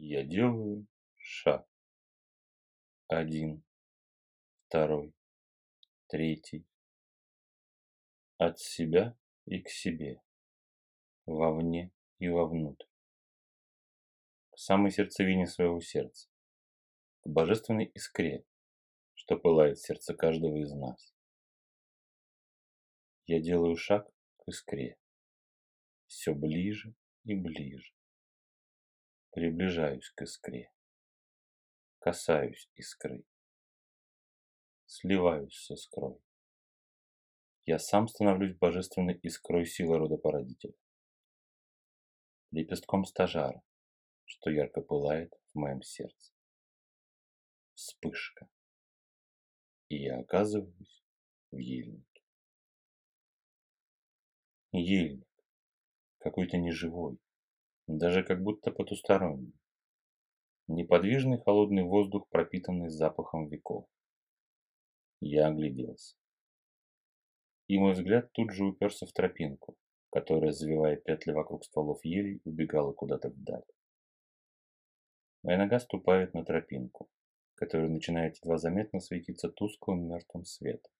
Я делаю шаг. Один, второй, третий. От себя и к себе, вовне и вовнутрь. К самой сердцевине своего сердца, к божественной искре, что пылает в сердце каждого из нас. Я делаю шаг к искре, все ближе и ближе. Приближаюсь к искре, касаюсь искры, сливаюсь с искрой. Я сам становлюсь божественной искрой силы рода породителя, лепестком стажара, что ярко пылает в моем сердце. Вспышка. И я оказываюсь в ельнике. Ельник. Какой-то неживой, даже как будто потусторонний. Неподвижный холодный воздух, пропитанный запахом веков. Я огляделся. И мой взгляд тут же уперся в тропинку, которая, завивая петли вокруг стволов елей, убегала куда-то вдаль. Моя нога ступает на тропинку, которая начинает едва заметно светиться тусклым мертвым светом,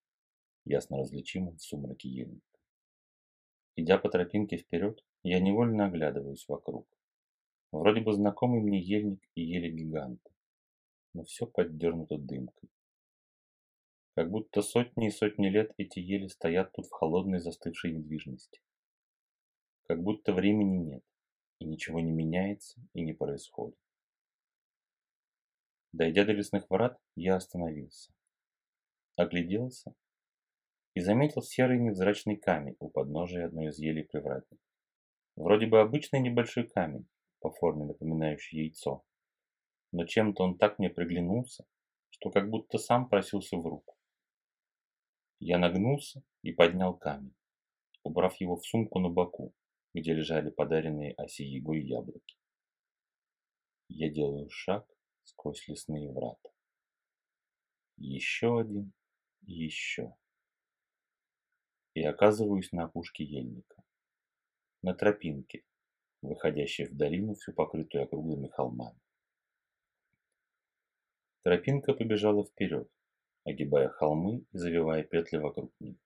ясно различимым в сумраке ельника. Идя по тропинке вперед, я невольно оглядываюсь вокруг. Вроде бы знакомый мне ельник и ели гиганты, но все поддернуто дымкой. Как будто сотни и сотни лет эти ели стоят тут в холодной застывшей недвижности. Как будто времени нет, и ничего не меняется и не происходит. Дойдя до лесных врат, я остановился. Огляделся и заметил серый невзрачный камень у подножия одной из елей привратников. Вроде бы обычный небольшой камень, по форме напоминающий яйцо. Но чем-то он так мне приглянулся, что как будто сам просился в руку. Я нагнулся и поднял камень, убрав его в сумку на боку, где лежали подаренные оси егой яблоки. Я делаю шаг сквозь лесные врата. Еще один еще. И оказываюсь на опушке ельника на тропинке, выходящей в долину, всю покрытую округлыми холмами. Тропинка побежала вперед, огибая холмы и завивая петли вокруг них.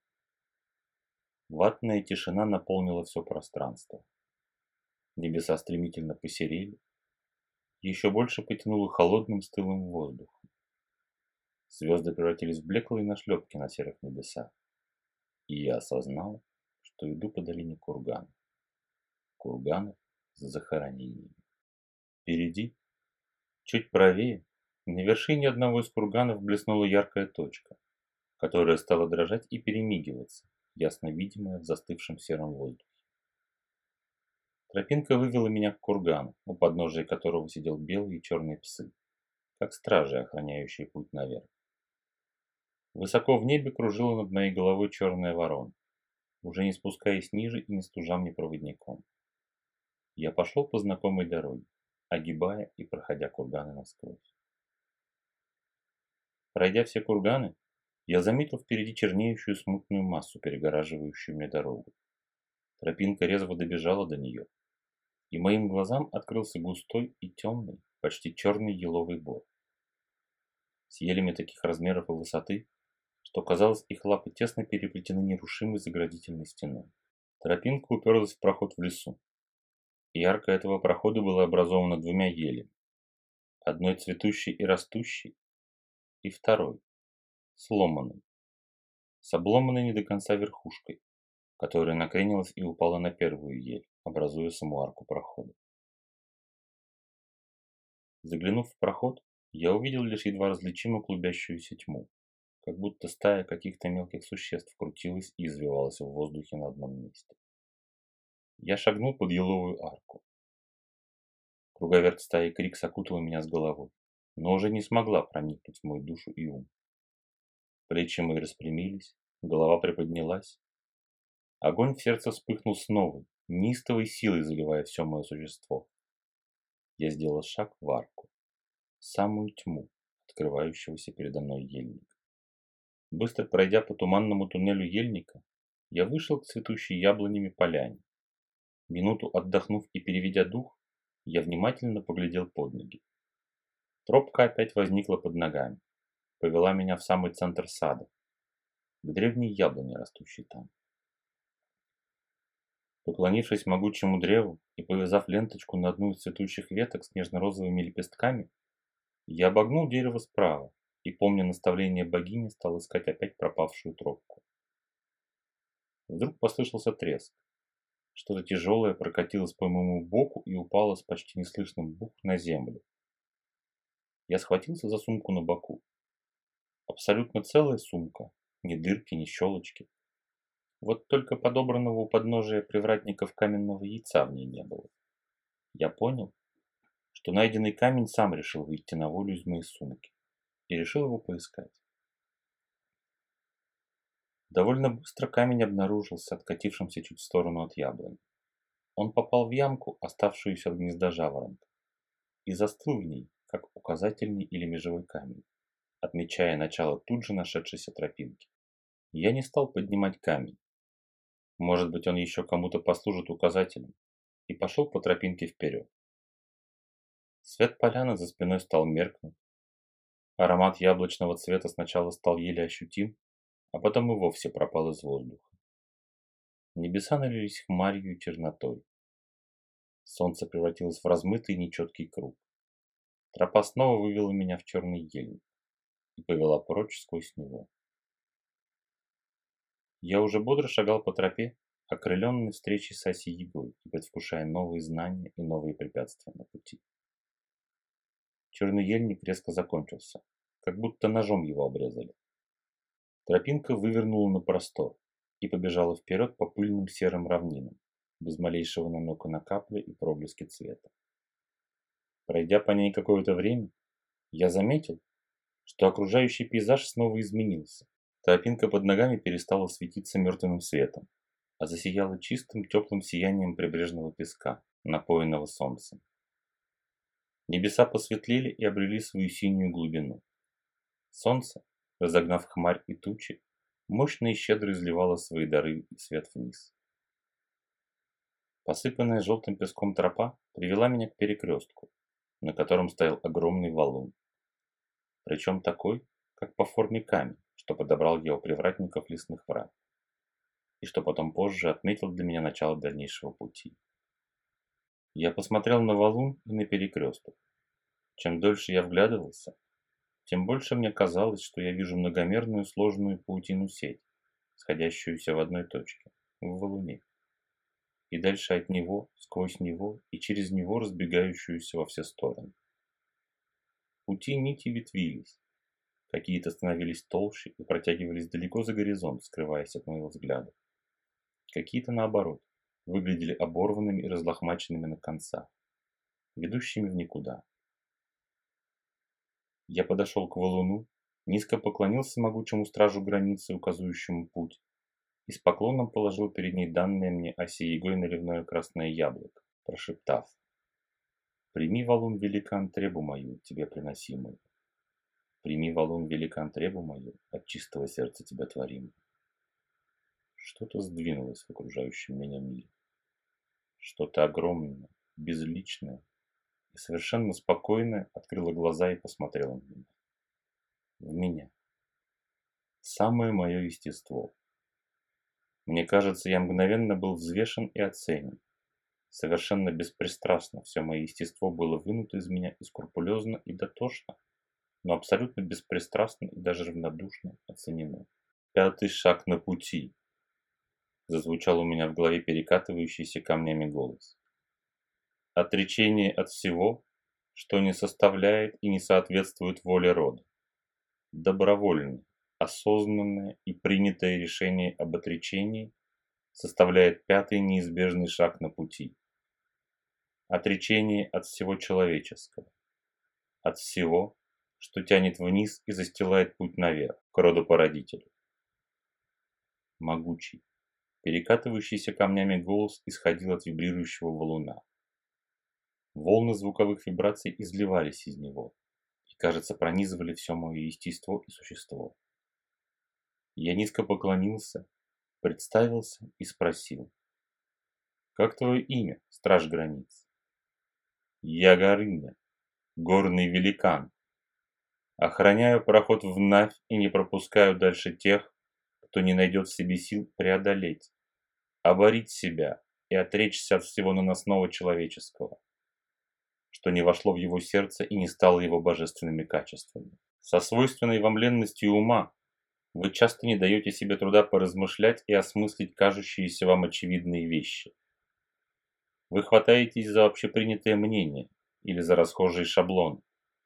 Ватная тишина наполнила все пространство. Небеса стремительно посерели, еще больше потянуло холодным стылым воздухом. Звезды превратились в блеклые нашлепки на серых небесах, и я осознал, что иду по долине кургана курганов с захоронениями. Впереди, чуть правее, на вершине одного из курганов блеснула яркая точка, которая стала дрожать и перемигиваться, ясно видимая в застывшем сером воздухе. Тропинка вывела меня к кургану, у подножия которого сидел белые и черные псы, как стражи, охраняющие путь наверх. Высоко в небе кружила над моей головой черная ворона, уже не спускаясь ниже и не стужа мне проводником. Я пошел по знакомой дороге, огибая и проходя курганы насквозь. Пройдя все курганы, я заметил впереди чернеющую смутную массу, перегораживающую мне дорогу. Тропинка резво добежала до нее, и моим глазам открылся густой и темный, почти черный еловый бор. С елями таких размеров и высоты, что казалось, их лапы тесно переплетены нерушимой заградительной стеной. Тропинка уперлась в проход в лесу, арка этого прохода была образована двумя елями. Одной цветущей и растущей, и второй, сломанной, с обломанной не до конца верхушкой, которая накренилась и упала на первую ель, образуя саму арку прохода. Заглянув в проход, я увидел лишь едва различимую клубящуюся тьму, как будто стая каких-то мелких существ крутилась и извивалась в воздухе на одном месте. Я шагнул под еловую арку. Круговерт стаи крик окутала меня с головой, но уже не смогла проникнуть в мою душу и ум. Плечи мои распрямились, голова приподнялась. Огонь в сердце вспыхнул с новой, неистовой силой заливая все мое существо. Я сделал шаг в арку, самую тьму, открывающегося передо мной ельника. Быстро пройдя по туманному туннелю ельника, я вышел к цветущей яблонями поляне. Минуту отдохнув и переведя дух, Я внимательно поглядел под ноги. Тропка опять возникла под ногами, повела меня в самый центр сада, к древней яблоне, растущей там. Поклонившись могучему древу и повязав ленточку на одну из цветущих веток с нежно-розовыми лепестками, я обогнул дерево справа и, помня наставление богини, стал искать опять пропавшую тропку. Вдруг послышался треск. Что-то тяжелое прокатилось по моему боку и упало с почти неслышным бух на землю. Я схватился за сумку на боку. Абсолютно целая сумка, ни дырки, ни щелочки. Вот только подобранного у подножия привратников каменного яйца в ней не было. Я понял, что найденный камень сам решил выйти на волю из моей сумки и решил его поискать. Довольно быстро камень обнаружился откатившимся чуть в сторону от яблони. Он попал в ямку, оставшуюся от гнезда жаворонка, и застыл в ней, как указательный или межевой камень, отмечая начало тут же нашедшейся тропинки. Я не стал поднимать камень, может быть, он еще кому-то послужит указателем. И пошел по тропинке вперед. Свет поляны за спиной стал меркнуть. Аромат яблочного цвета сначала стал еле ощутим, а потом и вовсе пропал из воздуха. Небеса налились хмарью и чернотой. Солнце превратилось в размытый нечеткий круг. Тропа снова вывела меня в черный ельник и повела прочь сквозь него. Я уже бодро шагал по тропе, окрыленный встречей с Асей Егой и предвкушая новые знания и новые препятствия на пути. Черный ельник резко закончился, как будто ножом его обрезали. Тропинка вывернула на простор и побежала вперед по пыльным серым равнинам, без малейшего намека на капли и проблески цвета. Пройдя по ней какое-то время, я заметил, что окружающий пейзаж снова изменился. Тропинка под ногами перестала светиться мертвым светом, а засияла чистым теплым сиянием прибрежного песка, напоенного солнцем. Небеса посветлели и обрели свою синюю глубину. Солнце, разогнав хмарь и тучи, мощно и щедро изливало свои дары и свет вниз. Посыпанная желтым песком тропа привела меня к перекрестку, на котором стоял огромный валун. Причем такой, как по форме камень, что подобрал я у привратников лесных врат, и что потом позже отметил для меня начало дальнейшего пути. Я посмотрел на валун и на перекресток. Чем дольше я вглядывался, тем больше мне казалось, что я вижу многомерную сложную паутину сеть, сходящуюся в одной точке, в валуне. И дальше от него, сквозь него и через него разбегающуюся во все стороны. Пути нити ветвились, Какие-то становились толще и протягивались далеко за горизонт, скрываясь от моего взгляда. Какие-то, наоборот, выглядели оборванными и разлохмаченными на концах, ведущими в никуда. Я подошел к валуну, низко поклонился могучему стражу границы, указывающему путь, и с поклоном положил перед ней данное мне осеегой наливное красное яблоко, прошептав «Прими, валун великан, требу мою, тебе приносимую». Прими валун великан требу мою, от чистого сердца тебя творим. Что-то сдвинулось в окружающем меня мире. Что-то огромное, безличное и совершенно спокойное открыло глаза и посмотрело на меня. В меня. Самое мое естество. Мне кажется, я мгновенно был взвешен и оценен. Совершенно беспристрастно все мое естество было вынуто из меня и скрупулезно и дотошно но абсолютно беспристрастно и даже равнодушно оценено. Пятый шаг на пути. Зазвучал у меня в голове перекатывающийся камнями голос. Отречение от всего, что не составляет и не соответствует воле рода. Добровольное, осознанное и принятое решение об отречении составляет пятый неизбежный шаг на пути. Отречение от всего человеческого, от всего, что тянет вниз и застилает путь наверх, к роду породителю. Могучий, перекатывающийся камнями голос исходил от вибрирующего валуна. Волны звуковых вибраций изливались из него и, кажется, пронизывали все мое естество и существо. Я низко поклонился, представился и спросил. «Как твое имя, страж границ?» Я Горыня, горный великан. Охраняю проход в Навь и не пропускаю дальше тех, кто не найдет в себе сил преодолеть, оборить себя и отречься от всего наносного человеческого, что не вошло в его сердце и не стало его божественными качествами. Со свойственной вам ленностью ума вы часто не даете себе труда поразмышлять и осмыслить кажущиеся вам очевидные вещи. Вы хватаетесь за общепринятое мнение или за расхожие шаблоны,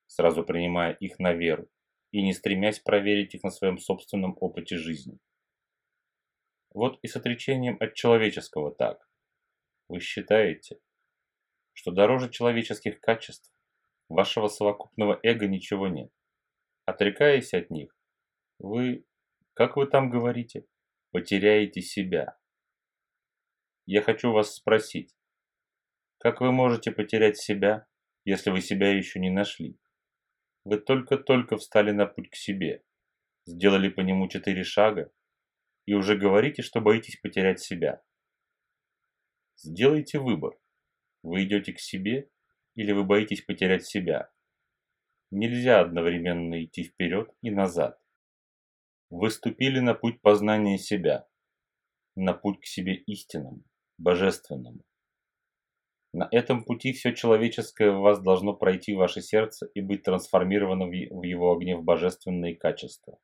сразу принимая их на веру и не стремясь проверить их на своем собственном опыте жизни. Вот и с отречением от человеческого так. Вы считаете, что дороже человеческих качеств, вашего совокупного эго ничего нет. Отрекаясь от них, вы, как вы там говорите, потеряете себя. Я хочу вас спросить, как вы можете потерять себя, если вы себя еще не нашли? Вы только-только встали на путь к себе, сделали по нему четыре шага и уже говорите, что боитесь потерять себя. Сделайте выбор. Вы идете к себе или вы боитесь потерять себя? Нельзя одновременно идти вперед и назад. Вы ступили на путь познания себя, на путь к себе истинному, божественному. На этом пути все человеческое в вас должно пройти ваше сердце и быть трансформировано в его огне в божественные качества.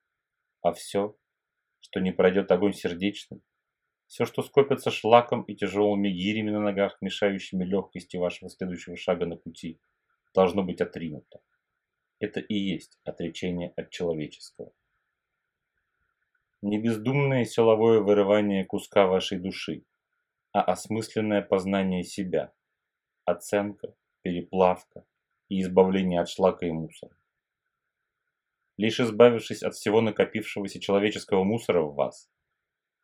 А все что не пройдет огонь сердечный, все, что скопится шлаком и тяжелыми гирями на ногах, мешающими легкости вашего следующего шага на пути, должно быть отринуто. Это и есть отречение от человеческого. Не бездумное силовое вырывание куска вашей души, а осмысленное познание себя, оценка, переплавка и избавление от шлака и мусора. Лишь избавившись от всего накопившегося человеческого мусора в вас,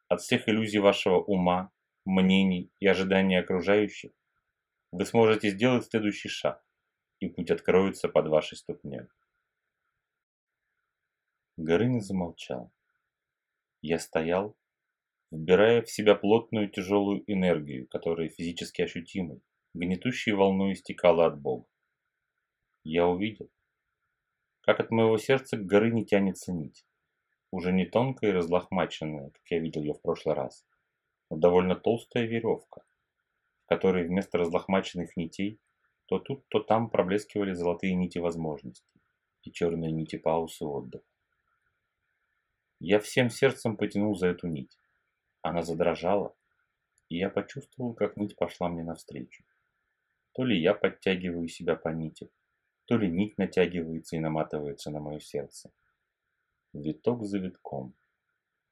от всех иллюзий вашего ума, мнений и ожиданий окружающих, вы сможете сделать следующий шаг, и путь откроется под вашей ступней. Горыня замолчал. Я стоял, вбирая в себя плотную тяжелую энергию, которая физически ощутимой, гнетущей волной истекала от Бога. Я увидел, как от моего сердца к горы не тянется нить. Уже не тонкая и разлохмаченная, как я видел ее в прошлый раз, но довольно толстая веревка, в которой вместо разлохмаченных нитей то тут, то там проблескивали золотые нити возможностей и черные нити пауз и отдыха. Я всем сердцем потянул за эту нить. Она задрожала, и я почувствовал, как нить пошла мне навстречу. То ли я подтягиваю себя по нити, то ли нить натягивается и наматывается на мое сердце. Виток за витком.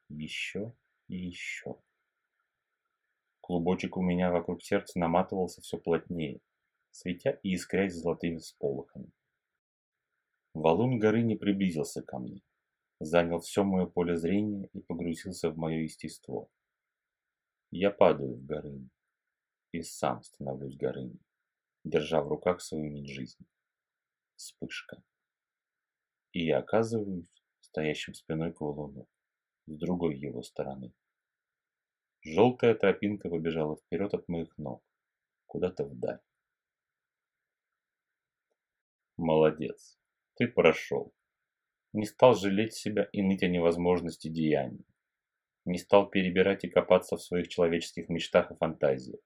Еще и еще. Клубочек у меня вокруг сердца наматывался все плотнее, светя и искрясь золотыми сполохами. Валун горы не приблизился ко мне, занял все мое поле зрения и погрузился в мое естество. Я падаю в горыню и сам становлюсь горыней, держа в руках свою нить жизни вспышка. И я оказываюсь стоящим спиной к валуну, с другой его стороны. Желтая тропинка побежала вперед от моих ног, куда-то вдаль. Молодец, ты прошел. Не стал жалеть себя и ныть о невозможности деяния. Не стал перебирать и копаться в своих человеческих мечтах и фантазиях.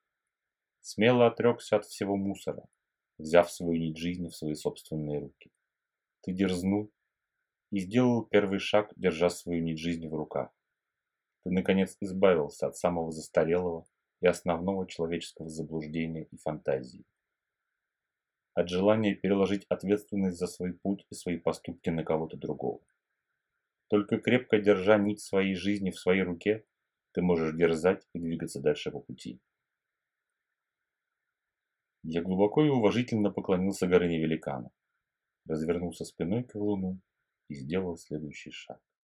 Смело отрекся от всего мусора, взяв свою нить жизни в свои собственные руки. Ты дерзнул и сделал первый шаг, держа свою нить жизни в руках. Ты, наконец, избавился от самого застарелого и основного человеческого заблуждения и фантазии. От желания переложить ответственность за свой путь и свои поступки на кого-то другого. Только крепко держа нить своей жизни в своей руке, ты можешь дерзать и двигаться дальше по пути. Я глубоко и уважительно поклонился Горыне великану, развернулся спиной к луну и сделал следующий шаг.